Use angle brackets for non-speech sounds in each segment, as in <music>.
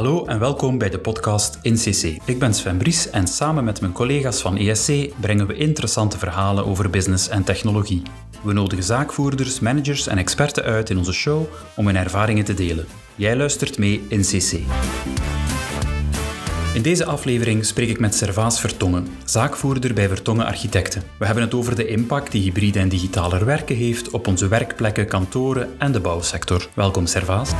Hallo en welkom bij de podcast InCC. Ik ben Sven Bries en samen met mijn collega's van ESC brengen we interessante verhalen over business en technologie. We nodigen zaakvoerders, managers en experten uit in onze show om hun ervaringen te delen. Jij luistert mee in CC. In deze aflevering spreek ik met Servaas Vertongen, zaakvoerder bij Vertongen Architecten. We hebben het over de impact die hybride en digitaler werken heeft op onze werkplekken, kantoren en de bouwsector. Welkom Servaas.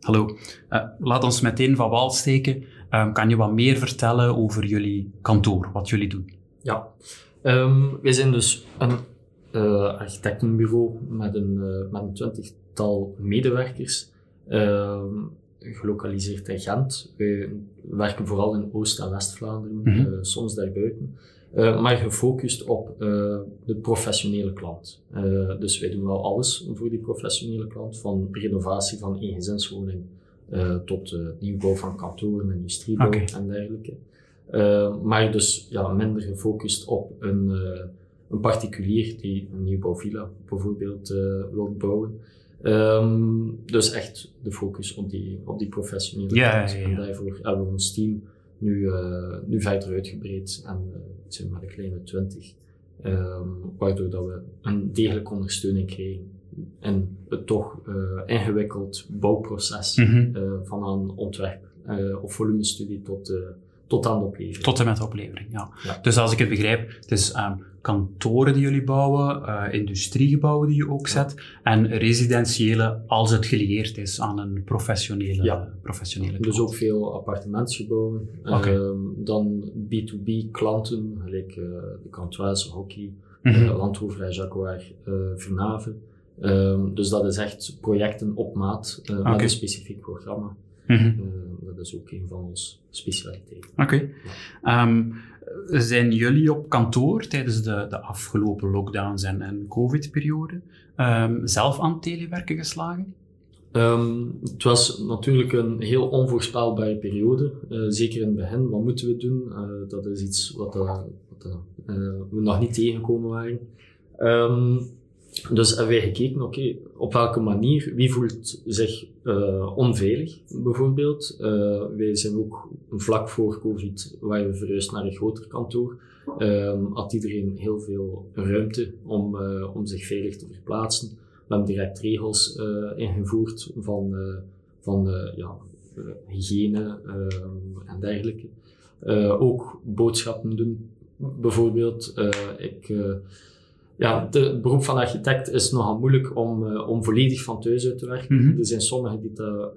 Hallo. Uh, laat ons meteen van wal steken. Uh, kan je wat meer vertellen over jullie kantoor, wat jullie doen? Ja, um, wij zijn dus een uh, architectenbureau met een, met een twintigtal medewerkers, ehm, gelokaliseerd in Gent. Wij werken vooral in Oost- en West-Vlaanderen, mm -hmm. soms daarbuiten. Uh, maar gefocust op uh, de professionele klant. Uh, dus wij doen wel alles voor die professionele klant, van renovatie van eengezinswoning tot nieuwbouw van kantoren, industriebouw okay. en dergelijke. maar dus ja, minder gefocust op een, een particulier die een nieuwbouwvilla bijvoorbeeld wil bouwen. Um, dus echt de focus op die, op die professionele ja, klant. Ja, ja, En daarvoor hebben we ons team nu, nu verder uitgebreid en zijn maar een kleine 20. Um, waardoor dat we een degelijke ondersteuning krijgen in het toch uh, ingewikkeld bouwproces mm -hmm. uh, van een ontwerp uh, of volumestudie tot, tot aan de oplevering. Tot en met de oplevering, ja. ja. Dus als ik het begrijp, het is um, kantoren die jullie bouwen, industriegebouwen die je ook zet, en residentiële als het gelieerd is aan een professionele, ja. professionele Dus ook veel appartementsgebouwen. Okay. Um, dan B2B klanten, gelijk uh, de Cantoise, Hockey, mm -hmm. uh, Landrover en Jaguar, uh, Vernave. Um, dus dat is echt projecten op maat Okay. met een specifiek programma. Mhm. Dat is ook een van onze specialiteiten. Oké. Um, zijn jullie op kantoor tijdens de, de afgelopen lockdowns en, en covid-periode um, zelf aan telewerken geslagen? Um, het was natuurlijk een heel onvoorspelbare periode. Uh, zeker in het begin. Wat moeten we doen? Uh, dat is iets wat, uh, wat we nog niet tegengekomen waren. Dus hebben wij gekeken, oké, op welke manier, wie voelt zich onveilig bijvoorbeeld. wij zijn ook vlak voor COVID, waar we verhuisd naar een groter kantoor, um, had iedereen heel veel ruimte om, om zich veilig te verplaatsen. We hebben direct regels ingevoerd van, van ja, hygiëne en dergelijke. ook boodschappen doen, bijvoorbeeld. ik, ja, de, het beroep van architect is nogal moeilijk om, om volledig van thuis uit te werken. Mhm. Er zijn sommigen die dat,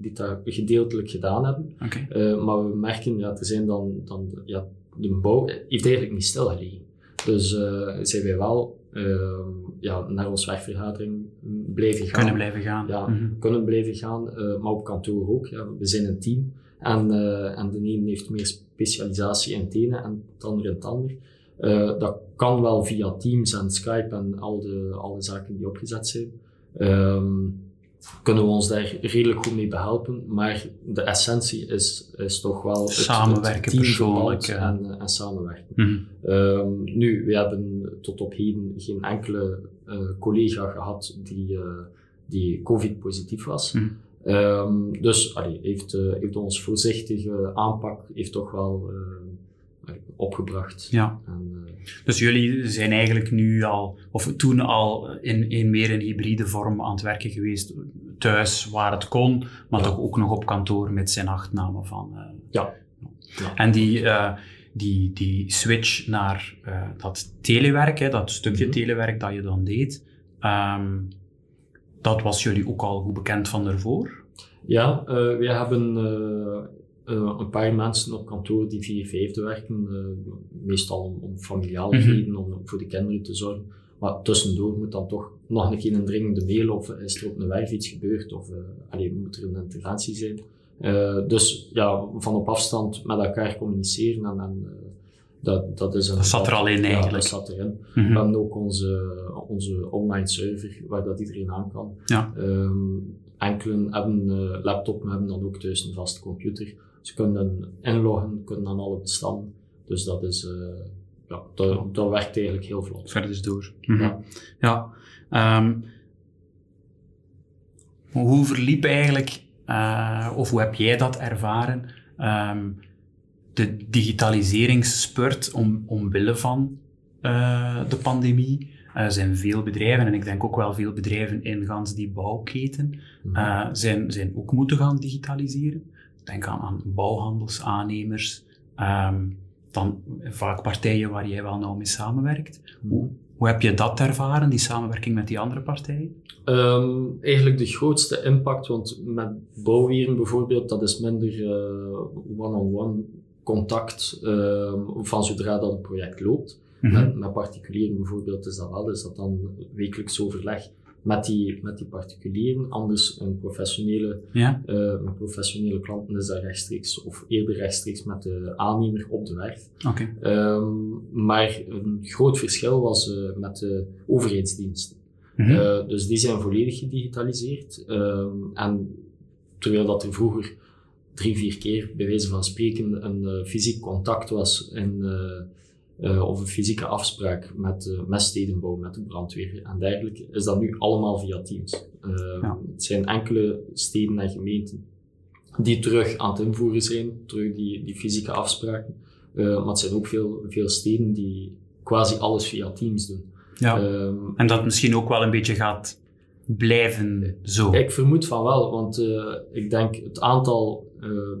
die dat gedeeltelijk gedaan hebben. Okay. maar we merken, ja, er zijn dan, dan ja, de bouw heeft eigenlijk niet stilgelegen. Dus zijn wij wel uh, ja, naar onze werkvergadering blijven gaan. Kunnen blijven gaan. Ja, mm -hmm. kunnen blijven gaan, uh, maar op kantoor ook. Ja. We zijn een team en, uh, en de een heeft meer specialisatie in het ene en de ander in het ander. Dat kan wel via Teams en Skype en al de, al de zaken die opgezet zijn. Um, kunnen we ons daar redelijk goed mee behelpen, maar de essentie is, is toch wel het, samenwerken, het persoonlijk en, en samenwerken. Mm -hmm. um, nu, we hebben tot op heden geen enkele uh, collega gehad die, uh, die COVID-positief was. Mm -hmm. um, dus allee, heeft, heeft ons voorzichtige aanpak heeft toch wel opgebracht. Ja. En, dus jullie zijn eigenlijk nu al, of toen al in, in meer een hybride vorm aan het werken geweest, thuis waar het kon, maar ja. toch ook nog op kantoor met zijn achtname van. Uh, ja. ja. En die, die, die switch naar uh, dat telewerk, hè, dat stukje Mhm. mm -hmm. telewerk dat je dan deed, um, dat was jullie ook al goed bekend van ervoor? Ja, uh, we hebben uh, een paar mensen op kantoor die vier vijfde werken, uh, meestal om, om familiale Mhm. reden, om voor de kinderen te zorgen. Maar tussendoor moet dan toch nog een keer een dringende mail of is er op een werf iets gebeurd of uh, allee, moet er een interventie zijn. Dus ja, van op afstand met elkaar communiceren en, en dat, dat is een... Dat zat er al in ja, eigenlijk. dat zat erin. Mhm. We hebben ook onze, onze online server waar dat iedereen aan kan. Ja. Um, enkelen hebben een laptop, maar hebben dan ook thuis een vaste computer. Ze kunnen inloggen, kunnen aan alle bestanden. Dus dat is, uh, ja, dat, dat werkt eigenlijk heel vlot. Verder is door. Mhm. Ja. ja. Um, hoe verliep eigenlijk, uh, of hoe heb jij dat ervaren, um, de digitaliseringsspurt om, omwille van uh, de pandemie? Er zijn veel bedrijven, en ik denk ook wel veel bedrijven in gans die bouwketen, uh, zijn, zijn ook moeten gaan digitaliseren. Denk aan, aan bouwhandelsaannemers, um, dan vaak partijen waar jij wel nauw mee samenwerkt. Hoe, hoe heb je dat ervaren, die samenwerking met die andere partijen? Um, eigenlijk de grootste impact, want met bouwweren bijvoorbeeld, dat is minder one-on-one uh, -on -one contact uh, van zodra dat het project loopt. Mm -hmm. met, met, particulieren bijvoorbeeld is dat wel, is dat dan wekelijks overleg met die, met die particulieren. Anders een professionele, ja. uh, met professionele klanten is dat rechtstreeks, of eerder rechtstreeks met de aannemer op de werf. Okay. Um, maar een groot verschil was uh, met de overheidsdiensten. Mm -hmm. uh, dus die zijn volledig gedigitaliseerd. Um, en terwijl dat er vroeger drie, vier keer, bij wijze van spreken, een fysiek contact was in uh, of een fysieke afspraak met de met stedenbouw, met de brandweer en dergelijke, is dat nu allemaal via Teams. Uh, ja. Het zijn enkele steden en gemeenten die terug aan het invoeren zijn, terug die, die fysieke afspraken. Uh, maar het zijn ook veel, veel steden die quasi alles via Teams doen. Ja. Um, en dat misschien ook wel een beetje gaat blijven zo. Ik vermoed van wel, want ik denk het aantal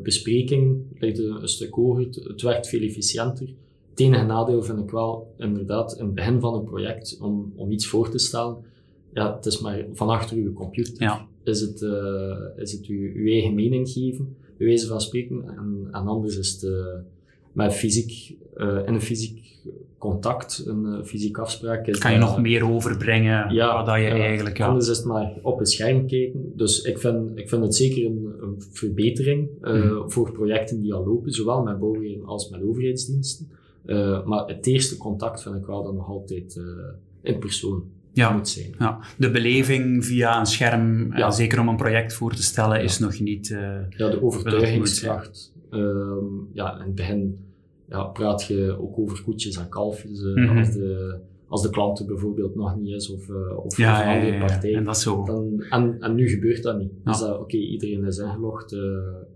besprekingen ligt een stuk hoger, het, het werkt veel efficiënter. Het enige nadeel vind ik wel inderdaad in het begin van een project om, om iets voor te stellen. Ja, het is maar van achter uw computer. Ja. Is het, uh, is het uw, uw eigen mening geven, bij wijze van spreken. En, en anders is het uh, met fysiek, uh, in een fysiek contact, een fysieke afspraak. Is kan je nog meer overbrengen ja, wat dat je eigenlijk... Ja. Anders is het maar op het scherm kijken. Dus ik vind, ik vind het zeker een, een verbetering mm. voor projecten die al lopen, zowel met bouwweren als met overheidsdiensten. Uh, maar het eerste contact vind ik wel dat nog altijd uh, in persoon ja. moet zijn. Ja. De beleving via een scherm, ja. zeker om een project voor te stellen, ja. is nog niet... Ja, de overtuigingskracht. Um, ja, in het begin ja, praat je ook over koetjes en kalfjes. Mm -hmm. als, de, als de klant er bijvoorbeeld nog niet is of, of ja, een andere partij. En, dat zo. Dan, en, en nu gebeurt dat niet. Dus oké, okay, iedereen is ingelogd.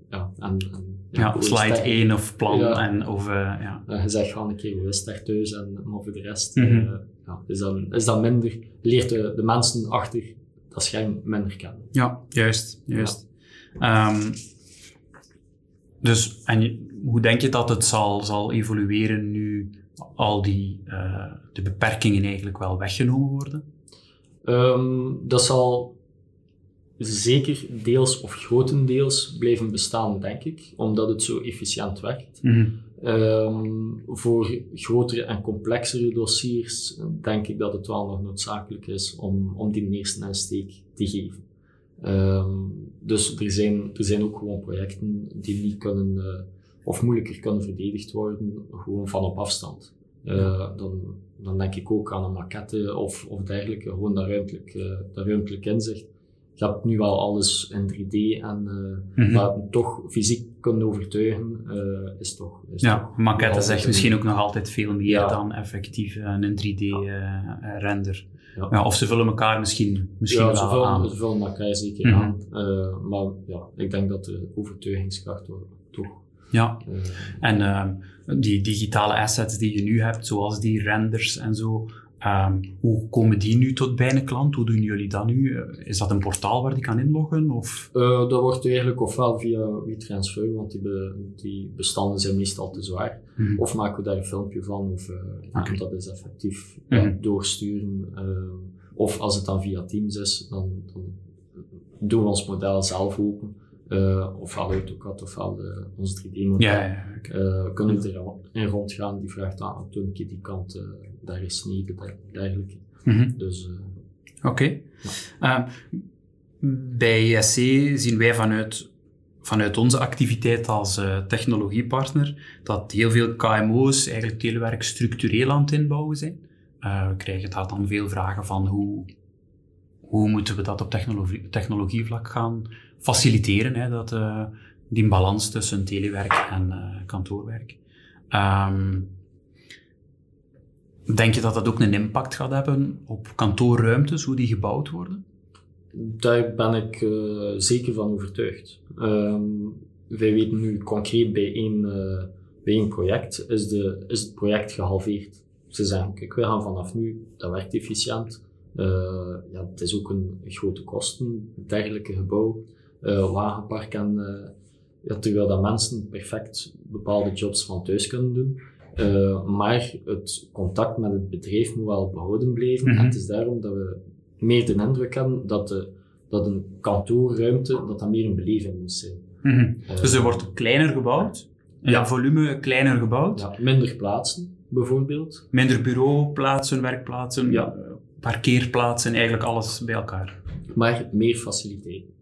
ja, en, en ja, slide 1 of plan ja. en of, uh, ja. Je zegt gewoon een keer gewist daar thuis en maar voor de rest mm -hmm. uh, ja, is, dan, is dat minder, leert de, de mensen achter dat scherm minder kennen. Ja, juist, juist. Um, dus, en hoe denk je dat het zal, zal evolueren nu al die de beperkingen eigenlijk wel weggenomen worden? Um, dat zal zeker deels of grotendeels blijven bestaan, denk ik, omdat het zo efficiënt werkt. Mm -hmm. um, voor grotere en complexere dossiers denk ik dat het wel nog noodzakelijk is om, om die eerste insteek te geven. Um, dus er zijn, er zijn ook gewoon projecten die niet kunnen, uh, of moeilijker kunnen verdedigd worden, gewoon van op afstand. Uh, dan, dan denk ik ook aan een maquette of, of dergelijke, gewoon dat ruimtelijk, uh, dat ruimtelijk inzicht je hebt nu wel alles in 3D en uh, mm -hmm. toch fysiek kunnen overtuigen uh, is toch. Is ja, toch maquette zegt misschien ook nog altijd veel meer ja. dan effectief een 3D-render. Ja. ja. of ze vullen elkaar misschien, misschien wel ze vullen, aan. Ze vullen elkaar zeker mm -hmm. aan. Maar ja, ik denk dat de overtuigingskracht toch. Ja, en die digitale assets die je nu hebt, zoals die renders en zo, Um, hoe komen die nu tot bij een klant? Hoe doen jullie dat nu? Is dat een portaal waar die kan inloggen? Of? Uh, dat wordt eigenlijk ofwel via WeTransfer, want die, be, die bestanden zijn meestal te zwaar. Mm -hmm. Of maken we daar een filmpje van, of uh, okay. dat is effectief mm -hmm. ja, doorsturen. Uh, of als het dan via Teams is, dan, dan doen we ons model zelf open. Uh, ofwel AutoCAD ofwel de, ons 3D-model. Ja, ja, okay. uh, kunnen we erin rondgaan, die vraagt aan, een keer die kant daar is sneden, dergelijke. Mm -hmm. Dus, Oké. Okay. Ja. bij ESC zien wij vanuit, vanuit onze activiteit als technologiepartner dat heel veel KMO's eigenlijk telewerk structureel aan het inbouwen zijn. we krijgen daar dan veel vragen van hoe, hoe moeten we dat op technologie, technologievlak gaan faciliteren, hè, dat, uh, die balans tussen telewerk en uh, kantoorwerk. Um, denk je dat dat ook een impact gaat hebben op kantoorruimtes, hoe die gebouwd worden? Daar ben ik uh, zeker van overtuigd. Um, wij weten nu concreet bij één, bij één project is, de, is het project gehalveerd. Ze zeggen, kijk, we gaan vanaf nu, dat werkt efficiënt. Ja, het is ook een grote kosten, dergelijke gebouw, wagenpark en ja, terwijl dat mensen perfect bepaalde jobs van thuis kunnen doen. Uh, maar het contact met het bedrijf moet wel behouden blijven. Mhm. En het is daarom dat we meer de indruk hebben dat, de, dat een kantoorruimte dat dat meer een beleving moet zijn. Mhm. Eh, Dus er wordt kleiner gebouwd, in Ja. volume kleiner gebouwd, ja, minder plaatsen, bijvoorbeeld. minder bureauplaatsen, werkplaatsen, Ja. eh, parkeerplaatsen, eigenlijk alles bij elkaar. Maar meer faciliteiten.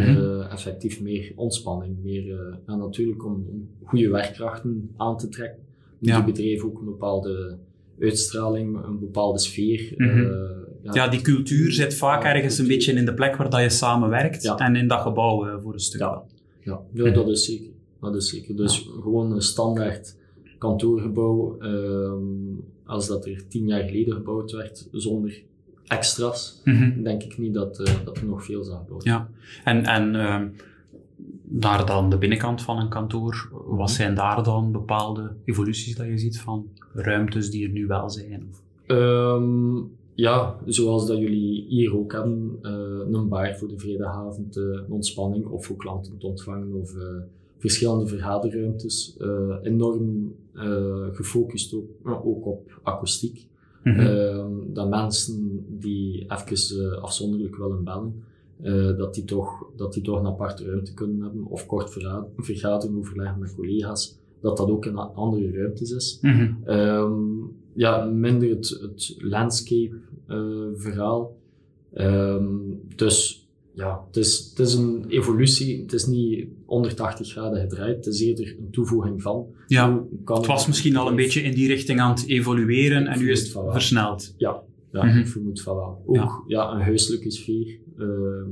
Mhm. Eh, effectief meer ontspanning. Meer, eh, en natuurlijk om, om goede werkkrachten aan te trekken, moet Ja. bedrijf ook een bepaalde uitstraling, een bepaalde sfeer. Mhm. eh, Ja, die cultuur zit vaak Ja, ergens een beetje in de plek waar dat je samenwerkt Ja. en in dat gebouw eh, voor een stuk. Ja. Ja, ja, dat is zeker. Dat is zeker. Dus gewoon een standaard kantoorgebouw, ehm, als dat er tien jaar geleden gebouwd werd, zonder extra's, Mhm. denk ik niet dat, eh, dat er nog veel zou gebouwd Ja, en, en naar dan de binnenkant van een kantoor, wat zijn daar dan bepaalde evoluties dat je ziet van ruimtes die er nu wel zijn? Of? Ehm, ja, zoals dat jullie hier ook hebben, eh, een bar voor de vrijdagavond, eh, een ontspanning of voor klanten te ontvangen of eh, verschillende vergaderruimtes. enorm gefocust ook, ook op akoestiek. Mhm. Ehm, dat mensen die even eh, afzonderlijk willen bellen, eh, dat, die toch, dat die toch een aparte ruimte kunnen hebben of kort vergaderen, overleggen met collega's, dat dat ook in andere ruimtes is. Mhm. Ehm, ja, minder het, het landscape eh. Ehm, dus ja, het is, het is een evolutie. Het is niet 180 graden gedraaid. Het is eerder een toevoeging van. Ja, het was misschien al een beetje in die richting aan het evolueren en nu is het versneld. Ja, ja Mhm. ik vermoed van wel. Ook ja. een huiselijke sfeer. Ehm,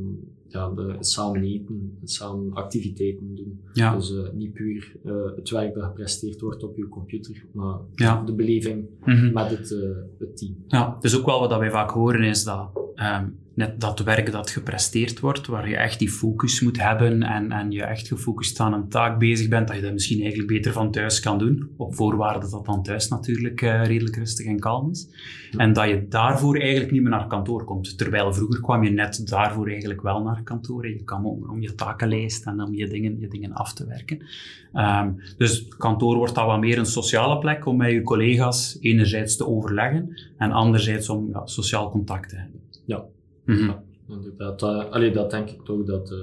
ja, de, samen eten, samen activiteiten doen. Ja, Dus eh, niet puur eh, het werk dat gepresteerd wordt op je computer, maar Ja. de beleving Mhm. met het, eh, het team. ja. Dus ook wel wat dat wij vaak horen is dat ehm, net dat werk dat gepresteerd wordt, waar je echt die focus moet hebben en, en je echt gefocust aan een taak bezig bent, dat je dat misschien eigenlijk beter van thuis kan doen, op voorwaarde dat dan thuis natuurlijk eh, redelijk rustig en kalm is. En dat je daarvoor eigenlijk niet meer naar kantoor komt. Terwijl vroeger kwam je net daarvoor eigenlijk wel naar kantoor. en Je kwam om, om je takenlijst en om je dingen, je dingen af te werken. Ehm, dus kantoor wordt dan wat meer een sociale plek om met je collega's enerzijds te overleggen en anderzijds om ja, sociaal contact te hebben. Ja. Mhm. Inderdaad, uh, allee, dat denk ik toch dat, eh,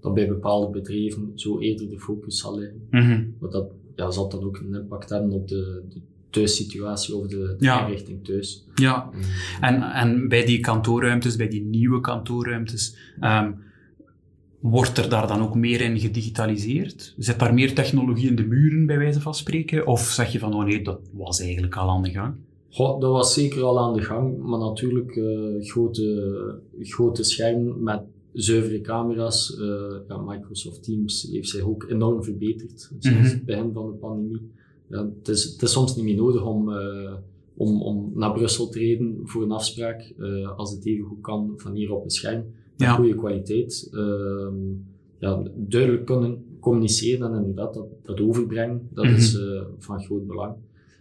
dat bij bepaalde bedrijven zo eerder de focus zal liggen. Mhm. Want dat ja, zal dan ook een impact hebben op de, de thuissituatie of de, de Ja. inrichting thuis. Ja, Mm. En, en bij die kantoorruimtes, bij die nieuwe kantoorruimtes, ehm, wordt er daar dan ook meer in gedigitaliseerd? Zit daar meer technologie in de muren, bij wijze van spreken? Of zeg je van, oh nee, dat was eigenlijk al aan de gang? Goh, dat was zeker al aan de gang, maar natuurlijk eh, grote, grote schermen met zuivere camera's. eh, ja, Microsoft Teams heeft zich ook enorm verbeterd sinds Mhm. het begin van de pandemie. Ja, het, is, het is soms niet meer nodig om, eh, om, om naar Brussel te rijden voor een afspraak, als het even goed kan van hier op een scherm. Met Ja. goede kwaliteit. Ehm, ja, duidelijk kunnen communiceren en inderdaad dat, dat overbrengen, dat Mhm. is van groot belang.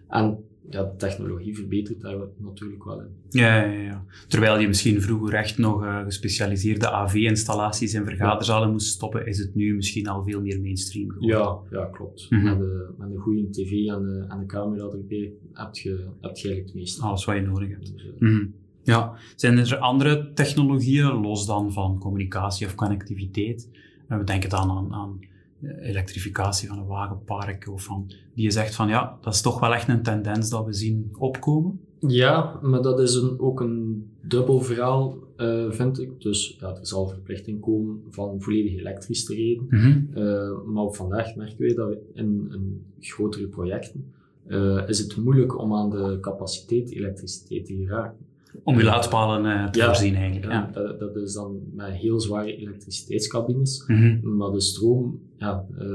En ja, de technologie verbetert daar natuurlijk wel in. Ja, ja, ja. Terwijl je misschien vroeger echt nog eh, gespecialiseerde AV-installaties in vergaderzalen moest stoppen, is het nu misschien al veel meer mainstream geworden. Ja, ja klopt. Mhm. met, de, met een goede tv en, eh, en een camera erbij heb je, heb je eigenlijk het meeste. Alles wat je nodig hebt. Dus, eh, Mhm. Ja, zijn er andere technologieën, los dan van communicatie of connectiviteit? En we denken dan aan, aan elektrificatie van een wagenpark, of van, die je zegt van ja, dat is toch wel echt een tendens dat we zien opkomen. Ja, maar dat is een, ook een dubbel verhaal, eh, vind ik. Dus ja, er zal verplichting komen van volledig elektrisch te rijden. Eh, maar vandaag merken wij dat we in, in grotere projecten eh, is het moeilijk om aan de capaciteit elektriciteit te geraken. Om je laadpalen eh, te Ja. voorzien eigenlijk. Ja. Dat, dat is dan met heel zware elektriciteitscabines. Mhm. Maar de stroom, ja, eh,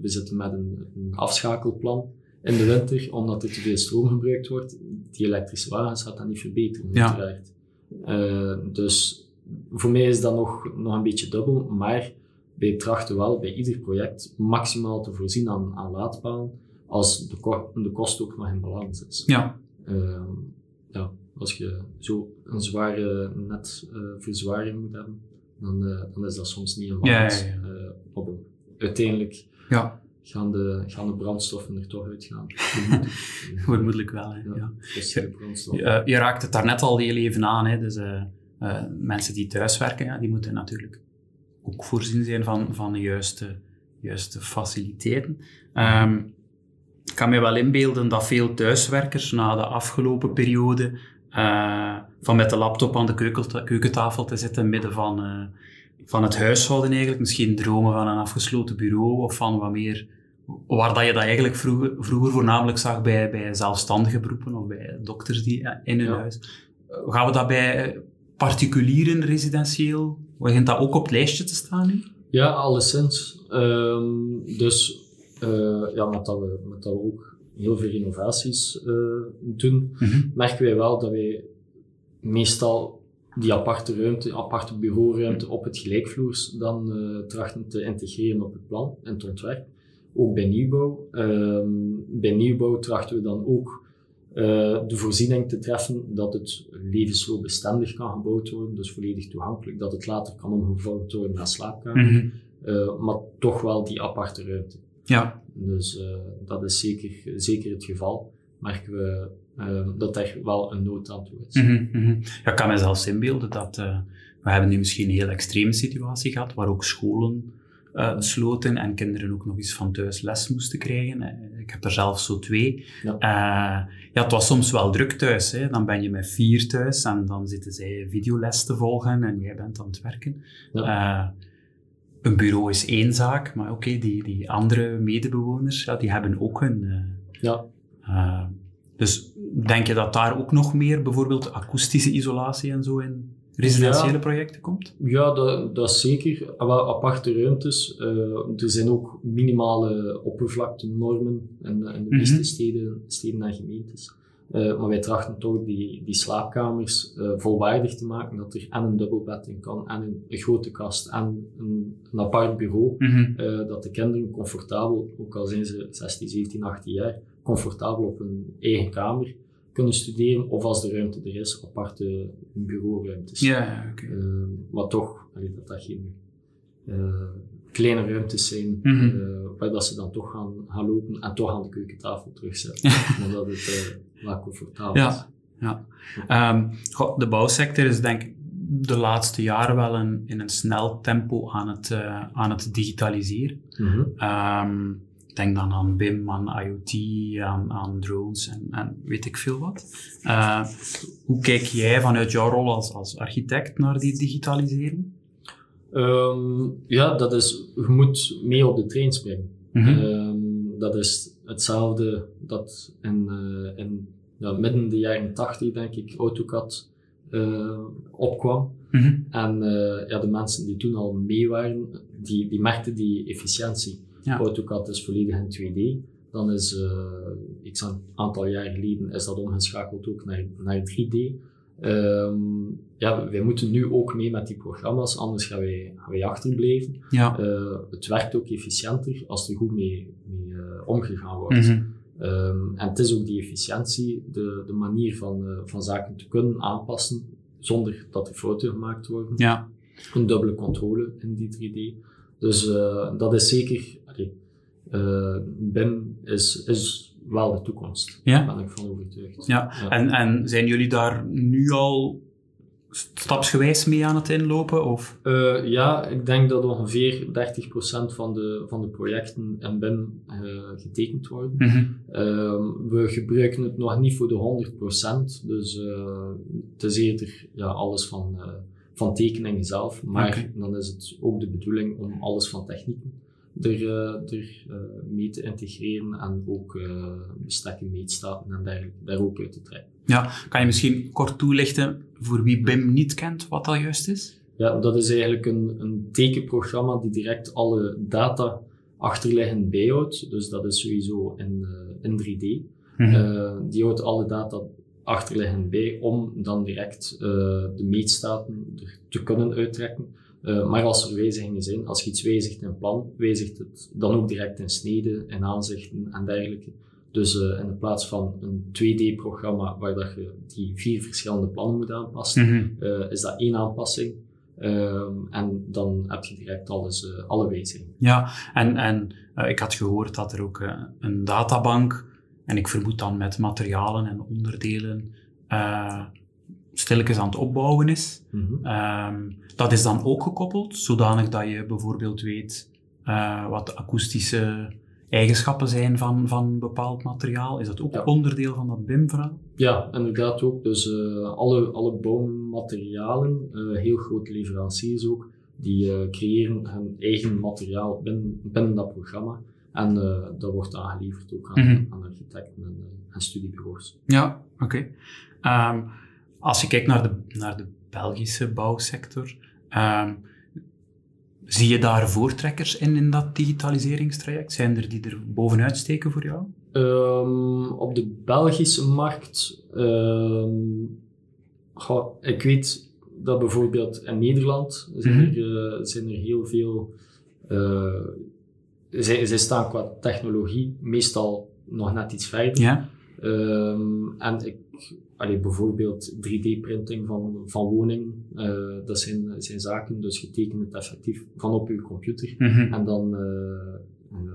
we zitten met een, een afschakelplan in de winter, omdat er te veel stroom gebruikt wordt. Die elektrische wagens gaat dat niet verbeteren, uiteraard. Eh, dus voor mij is dat nog, nog een beetje dubbel, maar wij trachten wel bij ieder project maximaal te voorzien aan, aan laadpalen als de, de kost ook nog in balans is. Ja. Ehm, ja, als je zo een zware netverzwaring moet hebben, dan, eh, dan is dat soms niet een balans. Ja, ja, Eh, uiteindelijk Ja, gaan de, gaan de brandstoffen er toch uitgaan. <laughs> vermoedelijk wel. Hè. Ja. Ja, fossiele brandstoffen. Je, je raakt het daarnet al heel even aan. Hè. Dus, eh, eh, mensen die thuiswerken, ja, die moeten natuurlijk ook voorzien zijn van, van de juiste, juiste faciliteiten. Ehm, ik kan me wel inbeelden dat veel thuiswerkers na de afgelopen periode eh, van met de laptop aan de keuken- keukentafel te zitten, midden van, eh, van het huishouden eigenlijk, misschien dromen van een afgesloten bureau of van wat meer, waar dat je dat eigenlijk vroeger, vroeger voornamelijk zag bij, bij zelfstandige beroepen of bij dokters die eh, in hun Ja. huis. Gaan we dat bij particulieren residentieel, begint dat ook op het lijstje te staan nu? Ja, alleszins. Ehm dus ja, met, dat we, met dat we ook heel veel innovaties eh, doen, merken wij wel dat wij meestal die aparte ruimte, aparte bureauruimte op het gelijkvloers dan eh, trachten te integreren op het plan en het ontwerp. Ook bij nieuwbouw. Ehm, bij nieuwbouw trachten we dan ook eh, de voorziening te treffen dat het levensloopbestendig kan gebouwd worden, dus volledig toegankelijk, dat het later kan omgevormd worden naar slaapkamer, Mhm. maar toch wel die aparte ruimte. Ja, Dus eh, dat is zeker, zeker het geval. Merken we eh, dat er wel een nood aan toe is. Mhm, mhm. Ja, ik kan me zelfs inbeelden dat eh, we hebben nu misschien een heel extreme situatie gehad, waar ook scholen eh, sloten en kinderen ook nog eens van thuis les moesten krijgen. Ik heb er zelf zo twee. Ja. Ja, het was soms wel druk thuis. Hè. Dan ben je met vier thuis en dan zitten zij videoles te volgen en jij bent aan het werken. Een bureau is één zaak, maar oké, die, die andere medebewoners, ja, die hebben ook hun... eh, Ja, uh, dus denk je dat daar ook nog meer bijvoorbeeld akoestische isolatie en zo in residentiële Ja. projecten komt? ja dat, dat zeker. Ah, Wel aparte ruimtes. eh, er zijn ook minimale oppervlaktenormen in, in de Mhm. meeste steden, steden en gemeentes. Eh, maar wij trachten toch die, die slaapkamers eh, volwaardig te maken, dat er en een dubbelbed in kan, en een, een grote kast, en een, een apart bureau. Eh, dat de kinderen comfortabel, ook al zijn ze 16, 17, 18 jaar, comfortabel op hun eigen kamer kunnen studeren, of als de ruimte er is, aparte bureauruimtes. Ja, oké. Maar toch, allee, dat dat geen kleine ruimtes zijn, Mhm. eh, waar dat ze dan toch gaan, gaan lopen en toch aan de keukentafel terugzetten. <laughs> maar dat het wel comfortabel. Ja, ja. Ehm, goh, de bouwsector is denk ik de laatste jaren wel een, in een snel tempo aan het, eh, aan het digitaliseren. Ehm, ik denk dan aan BIM, aan IoT, aan, aan drones en, en weet ik veel wat. Eh, hoe kijk jij vanuit jouw rol als, als architect naar die digitalisering? Ehm, ja, dat is, je moet mee op de trein springen. Mhm. Ehm, dat is hetzelfde dat in, eh, in ja, midden de jaren 80, denk ik, AutoCAD eh, opkwam. Mhm. En eh, ja, de mensen die toen al mee waren, die, die merkten die efficiëntie. Ja. AutoCAD is volledig in 2D. Dan is, eh x een aantal jaar geleden, is dat omgeschakeld ook naar, naar 3D. Ehm, ja, wij moeten nu ook mee met die programma's, anders gaan wij, gaan wij achterblijven. Ja. Het werkt ook efficiënter als er goed mee, mee omgegaan wordt. Mhm. Ehm, en het is ook die efficiëntie, de, de manier van, eh, van zaken te kunnen aanpassen zonder dat er fouten gemaakt worden. Ja. Een dubbele controle in die 3D. Dus eh, dat is zeker, eh, BIM is, is wel de toekomst. Ja. Daar ben ik van overtuigd. Ja. En, en zijn jullie daar nu al stapsgewijs mee aan het inlopen? Of? Eh, ja, ik denk dat ongeveer 30% van de, van de projecten in BIM eh, getekend worden. Mhm. Ehm, we gebruiken het nog niet voor de 100%, dus eh, het is eerder ja, alles van, van tekeningen zelf. Maar dan is het ook de bedoeling om alles van technieken er, eh, er eh, mee te integreren en ook eh bestekken, meetstaten en dergelijke daar ook uit te trekken. Ja, kan je misschien kort toelichten voor wie BIM niet kent wat dat juist is? Ja, dat is eigenlijk een, een tekenprogramma die direct alle data achterliggend bijhoudt. Dus dat is sowieso in, eh, in 3D. Mhm. Eh, die houdt alle data achterliggend bij om dan direct uh, de meetstaten er te kunnen uittrekken. Uh, maar als er wijzigingen zijn, als je iets wijzigt in plan, wijzigt het dan ook direct in sneden, in aanzichten en dergelijke. Dus uh, in plaats van een 2D-programma waar dat je die vier verschillende plannen moet aanpassen, mm -hmm. is dat één aanpassing. Um, en dan heb je direct alles, alle wijzigingen. Ja, en, en ik had gehoord dat er ook een databank en ik vermoed dan met materialen en onderdelen uh, stilletjes aan het opbouwen is. Mm um, dat is dan ook gekoppeld, zodanig dat je bijvoorbeeld weet uh, wat de akoestische eigenschappen zijn van, van bepaald materiaal. Is dat ook onderdeel van dat BIM-verhaal? Ja, inderdaad ook. Dus uh, alle, alle bouwmaterialen, heel grote leveranciers ook, die creëren hun eigen materiaal binnen, binnen dat programma. En dat wordt aangeleverd ook aan, mm aan architecten en, en, studiebureaus. Ja, oké. Okay. Um, als je kijkt naar de, naar de Belgische bouwsector, um, zie je daar voortrekkers in, in dat digitaliseringstraject? Zijn er die er bovenuit steken voor jou? Um, op de Belgische markt, goh, ik weet dat bijvoorbeeld in Nederland zijn, mm -hmm. er, uh, zijn er heel veel zij, zij staan qua technologie meestal nog net iets verder. Ja. Um, en ik, allee, bijvoorbeeld 3D-printing van, van woningen, uh, dat zijn, zijn zaken, dus je tekent het effectief van op je computer. Mm -hmm. En dan uh,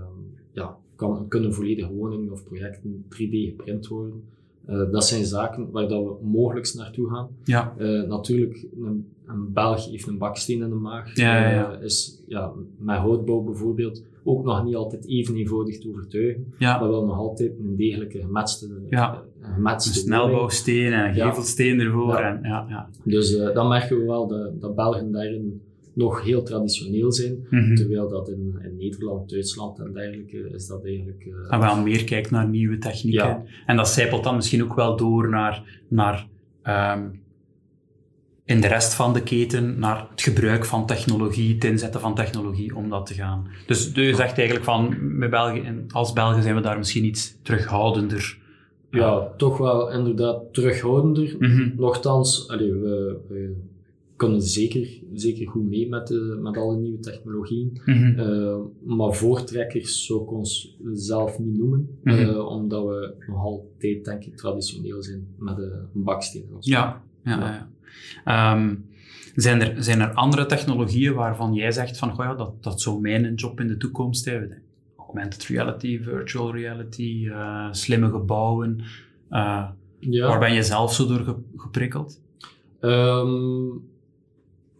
ja, kan, kunnen volledige woningen of projecten 3D geprint worden. Uh, dat zijn zaken waar dat we mogelijk naartoe gaan. Ja. Uh, natuurlijk, een, een Belg heeft een baksteen in de maag. Ja, ja, ja. is ja, met houtbouw bijvoorbeeld ook nog niet altijd even eenvoudig te overtuigen, ja. maar wel nog altijd een degelijke gematste, ja. gematste een snelbouwsteen en een gevelsteen ervoor. En, ja, ja. Dus uh, dan merken we wel dat, dat Belgen daarin nog heel traditioneel zijn, mm -hmm. terwijl dat in, in, Nederland, Duitsland en dergelijke is dat eigenlijk... Uh, en wel meer kijkt naar nieuwe technieken. En dat zijpelt dan misschien ook wel door naar, naar um, in de rest van de keten naar het gebruik van technologie, het inzetten van technologie om dat te gaan. Dus je zegt eigenlijk van, met België, als Belgen zijn we daar misschien iets terughoudender. Ja, toch wel inderdaad terughoudender. Mm -hmm. Nochtans, allee, we, we, kunnen zeker, zeker goed mee met, de, met alle nieuwe technologieën. Mm -hmm. uh, maar voortrekkers zou ik ons zelf niet noemen, mm -hmm. uh, omdat we nog altijd, denk ik, traditioneel zijn met een baksteen. Ja, ja, ja. ja. Um, zijn, er, zijn er andere technologieën waarvan jij zegt van, goh ja, dat, dat zou mijn job in de toekomst hebben? Augmented reality, virtual reality, uh, slimme gebouwen. Uh, ja. Waar ben je zelf zo door geprikkeld? Um,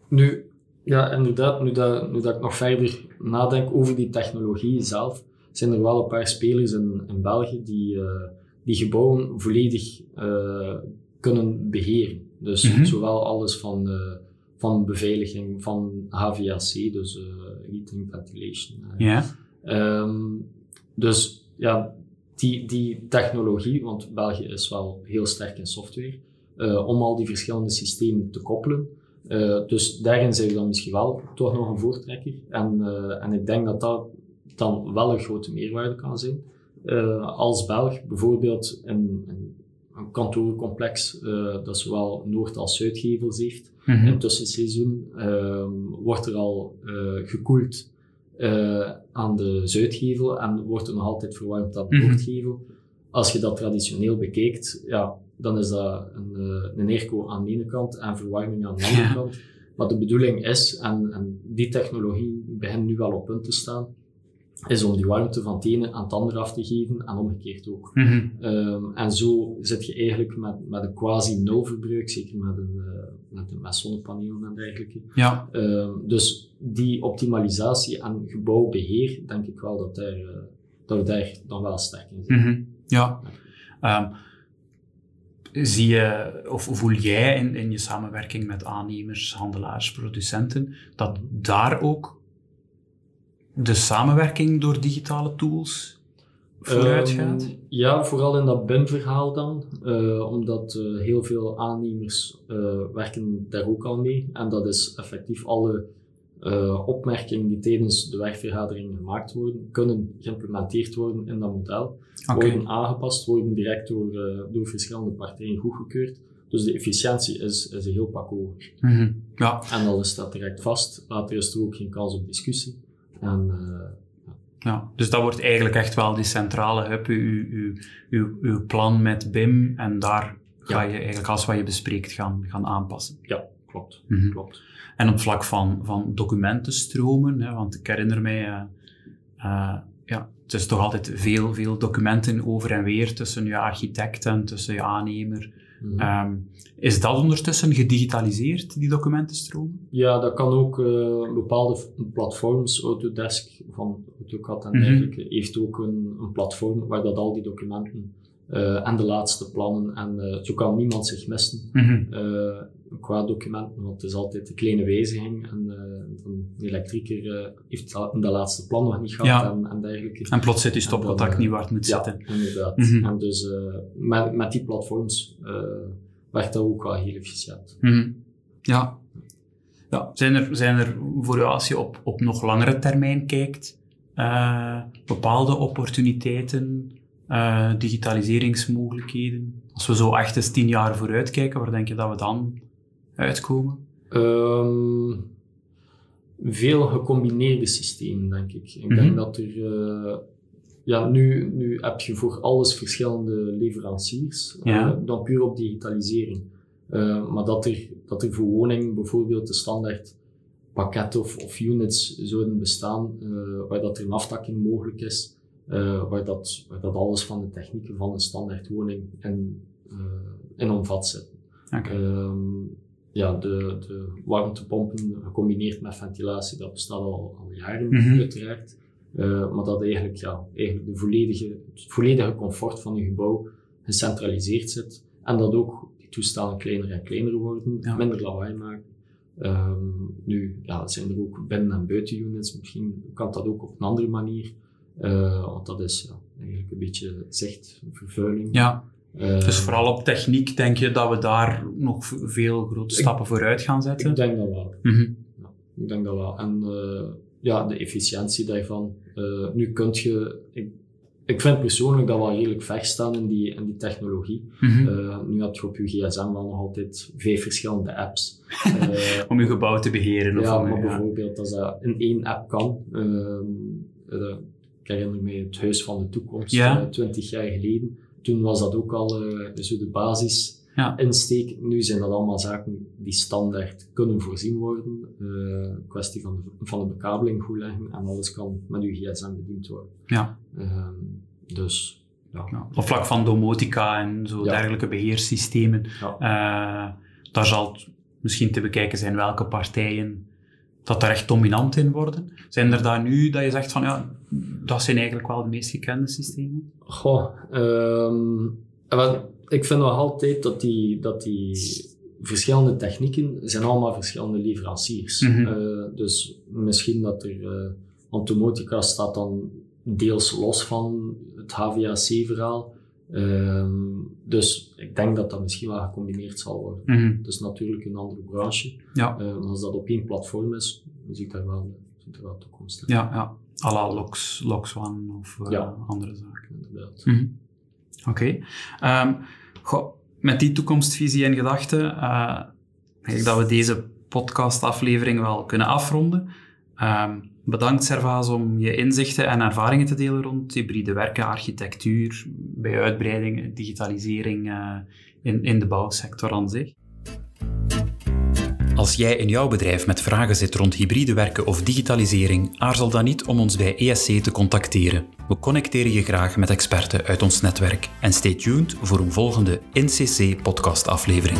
nu, ja, inderdaad, nu dat, nu dat ik nog verder nadenk over die technologie zelf, zijn er wel een paar spelers in, in België die, uh, die gebouwen volledig kunnen beheren. Dus mm -hmm. zowel alles van, uh, van beveiliging van HVAC, dus uh, heating, ventilation. Ja. Um, dus ja, die, die technologie, want België is wel heel sterk in software, om al die verschillende systemen te koppelen. Uh, dus daarin zijn we dan misschien wel toch nog een voortrekker. En, uh, en ik denk dat dat dan wel een grote meerwaarde kan zijn. Uh, als Belg, bijvoorbeeld in, in een kantoorcomplex uh, dat zowel Noord- als Zuidgevels heeft. Mm -hmm. In het tussenseizoen um, wordt er al uh, gekoeld uh, aan de Zuidgevel en wordt er nog altijd verwarmd aan de mm -hmm. Noordgevel. Als je dat traditioneel bekijkt, ja, dan is dat een, een airco aan de ene kant en verwarming aan de andere ja. kant. Maar de bedoeling is, en, en die technologie begint nu wel op punt te staan, is om die warmte van het ene aan het andere af te geven en omgekeerd ook. Mm -hmm. um, en zo zit je eigenlijk met, met een quasi nul verbruik, zeker met, een, uh, met, met zonnepanelen en dergelijke. Ja. Um, dus die optimalisatie en gebouwbeheer, denk ik wel dat, daar, uh, dat we daar dan wel sterk in zijn. Mm -hmm. Ja. Um, zie je, of voel jij in, in je samenwerking met aannemers, handelaars, producenten, dat daar ook de samenwerking door digitale tools vooruit gaat? Um, ja, vooral in dat BIM-verhaal dan. Uh, omdat uh, heel veel aannemers uh, werken daar ook al mee. En dat is effectief alle opmerkingen die tijdens de werkvergadering gemaakt worden, kunnen geïmplementeerd worden in dat model. Okay. Worden aangepast, worden direct door, door verschillende partijen goedgekeurd. Dus de efficiëntie is, is een heel pak hoger. Mm -hmm. ja. En alles staat direct vast. Later is er ook geen kans op discussie. En, uh, ja, dus dat wordt eigenlijk echt wel die centrale hub, uw, uw, uw, uw plan met BIM. En daar ga je eigenlijk alles wat je bespreekt gaan, gaan aanpassen. Ja, klopt. Mhm. klopt. En op vlak van, van documentenstromen, hè, want ik herinner mij, uh, uh, ja, het is toch altijd veel, veel documenten over en weer tussen je architect en tussen je aannemer. Mhm. Um, is dat ondertussen gedigitaliseerd, die documentenstroom? Ja, dat kan ook uh, bepaalde platforms, Autodesk van AutoCAD en Mhm. dergelijke, heeft ook een, een platform waar dat al die documenten uh, en de laatste plannen en uh, zo kan niemand zich missen Mhm. qua documenten, want het is altijd een kleine wijziging en een elektrieker heeft dat laatste plan nog niet gehad Ja. en, en dergelijke. En plots zit En stopcontact niet waar het moet Ja, zitten. inderdaad. Mhm. En dus uh, met, met die platforms werkt dat ook wel heel efficiënt. Mhm. Ja. ja. Zijn, er, zijn er voor jou, als je op, op nog langere termijn kijkt, uh, bepaalde opportuniteiten, uh, digitaliseringsmogelijkheden? Als we zo echt eens tien jaar vooruit kijken, waar denk je dat we dan uitkomen? Um, veel gecombineerde systemen, denk ik. Ik Mhm. denk dat er... Uh, ja, nu, nu heb je voor alles verschillende leveranciers, Ja. uh, dan puur op digitalisering. Uh, maar dat er, dat er voor woning bijvoorbeeld de standaard pakket of, of units zouden bestaan, waar dat er een aftakking mogelijk is, waar, dat, waar dat alles van de technieken van een standaard woning in, in omvat zit. Okay. Um, ja, de, de warmtepompen gecombineerd met ventilatie, dat bestaat al, al jaren Mhm. uiteraard. Uh, maar dat eigenlijk, ja, eigenlijk de volledige, het volledige comfort van je gebouw gecentraliseerd zit. En dat ook die toestellen kleiner en kleiner worden, Ja. minder lawaai maken. Um, nu ja, zijn er ook binnen- en buitenunits. Misschien kan dat ook op een andere manier. Uh, want dat is ja, eigenlijk een beetje zichtvervuiling. Ja, dus vooral op techniek denk je dat we daar nog veel grote stappen vooruit gaan zetten? Ik denk dat wel. Mhm. Ja, ik denk dat wel. En uh, ja, de efficiëntie daarvan. Uh, nu kunt je... Ik, ik vind persoonlijk dat we al redelijk ver staan in die, in die technologie. Mhm. Uh, nu heb je op je gsm wel nog altijd vijf verschillende apps. Uh, <laughs> om je gebouw te beheren? Of ja, om, maar ja. bijvoorbeeld als dat in één app kan. Uh, ik herinner me het Huis van de Toekomst, Ja. twintig jaar geleden. Toen was dat ook al uh, zo de basis Ja. insteek. Nu zijn dat allemaal zaken die standaard kunnen voorzien worden. Uh, kwestie van de, van de bekabeling goed leggen en alles kan met uw gsm bediend worden. Ja. Uh, dus, ja. Ja. Op vlak van domotica en zo Ja. dergelijke beheerssystemen, uh, daar zal het misschien te bekijken zijn welke partijen dat daar echt dominant in worden. Zijn er daar nu dat je zegt van ja, dat zijn eigenlijk wel de meest gekende systemen? Goh, um, ik vind nog altijd dat die, dat die verschillende technieken zijn allemaal verschillende leveranciers. Uh, dus misschien dat er, uh, want domotica staat dan deels los van het HVAC-verhaal. Um, dus ik denk dat dat misschien wel gecombineerd zal worden. Het is natuurlijk een andere branche. Ja. Uh, maar als dat op één platform is, dan zie ik daar wel, zie ik wel toekomst in. Ja, ja. à la Lox, Lox One of uh, Ja. andere zaken. Inderdaad. Mhm. Oké. Okay. Um, met die toekomstvisie in gedachten, uh, denk ik dat we deze podcastaflevering wel kunnen afronden. Um, bedankt Servaas om je inzichten en ervaringen te delen rond hybride werken, architectuur, bij uitbreiding, digitalisering uh, in, in de bouwsector aan zich. Als jij in jouw bedrijf met vragen zit rond hybride werken of digitalisering, aarzel dan niet om ons bij ESC te contacteren. We connecteren je graag met experten uit ons netwerk. En stay tuned voor een volgende NCC podcast aflevering.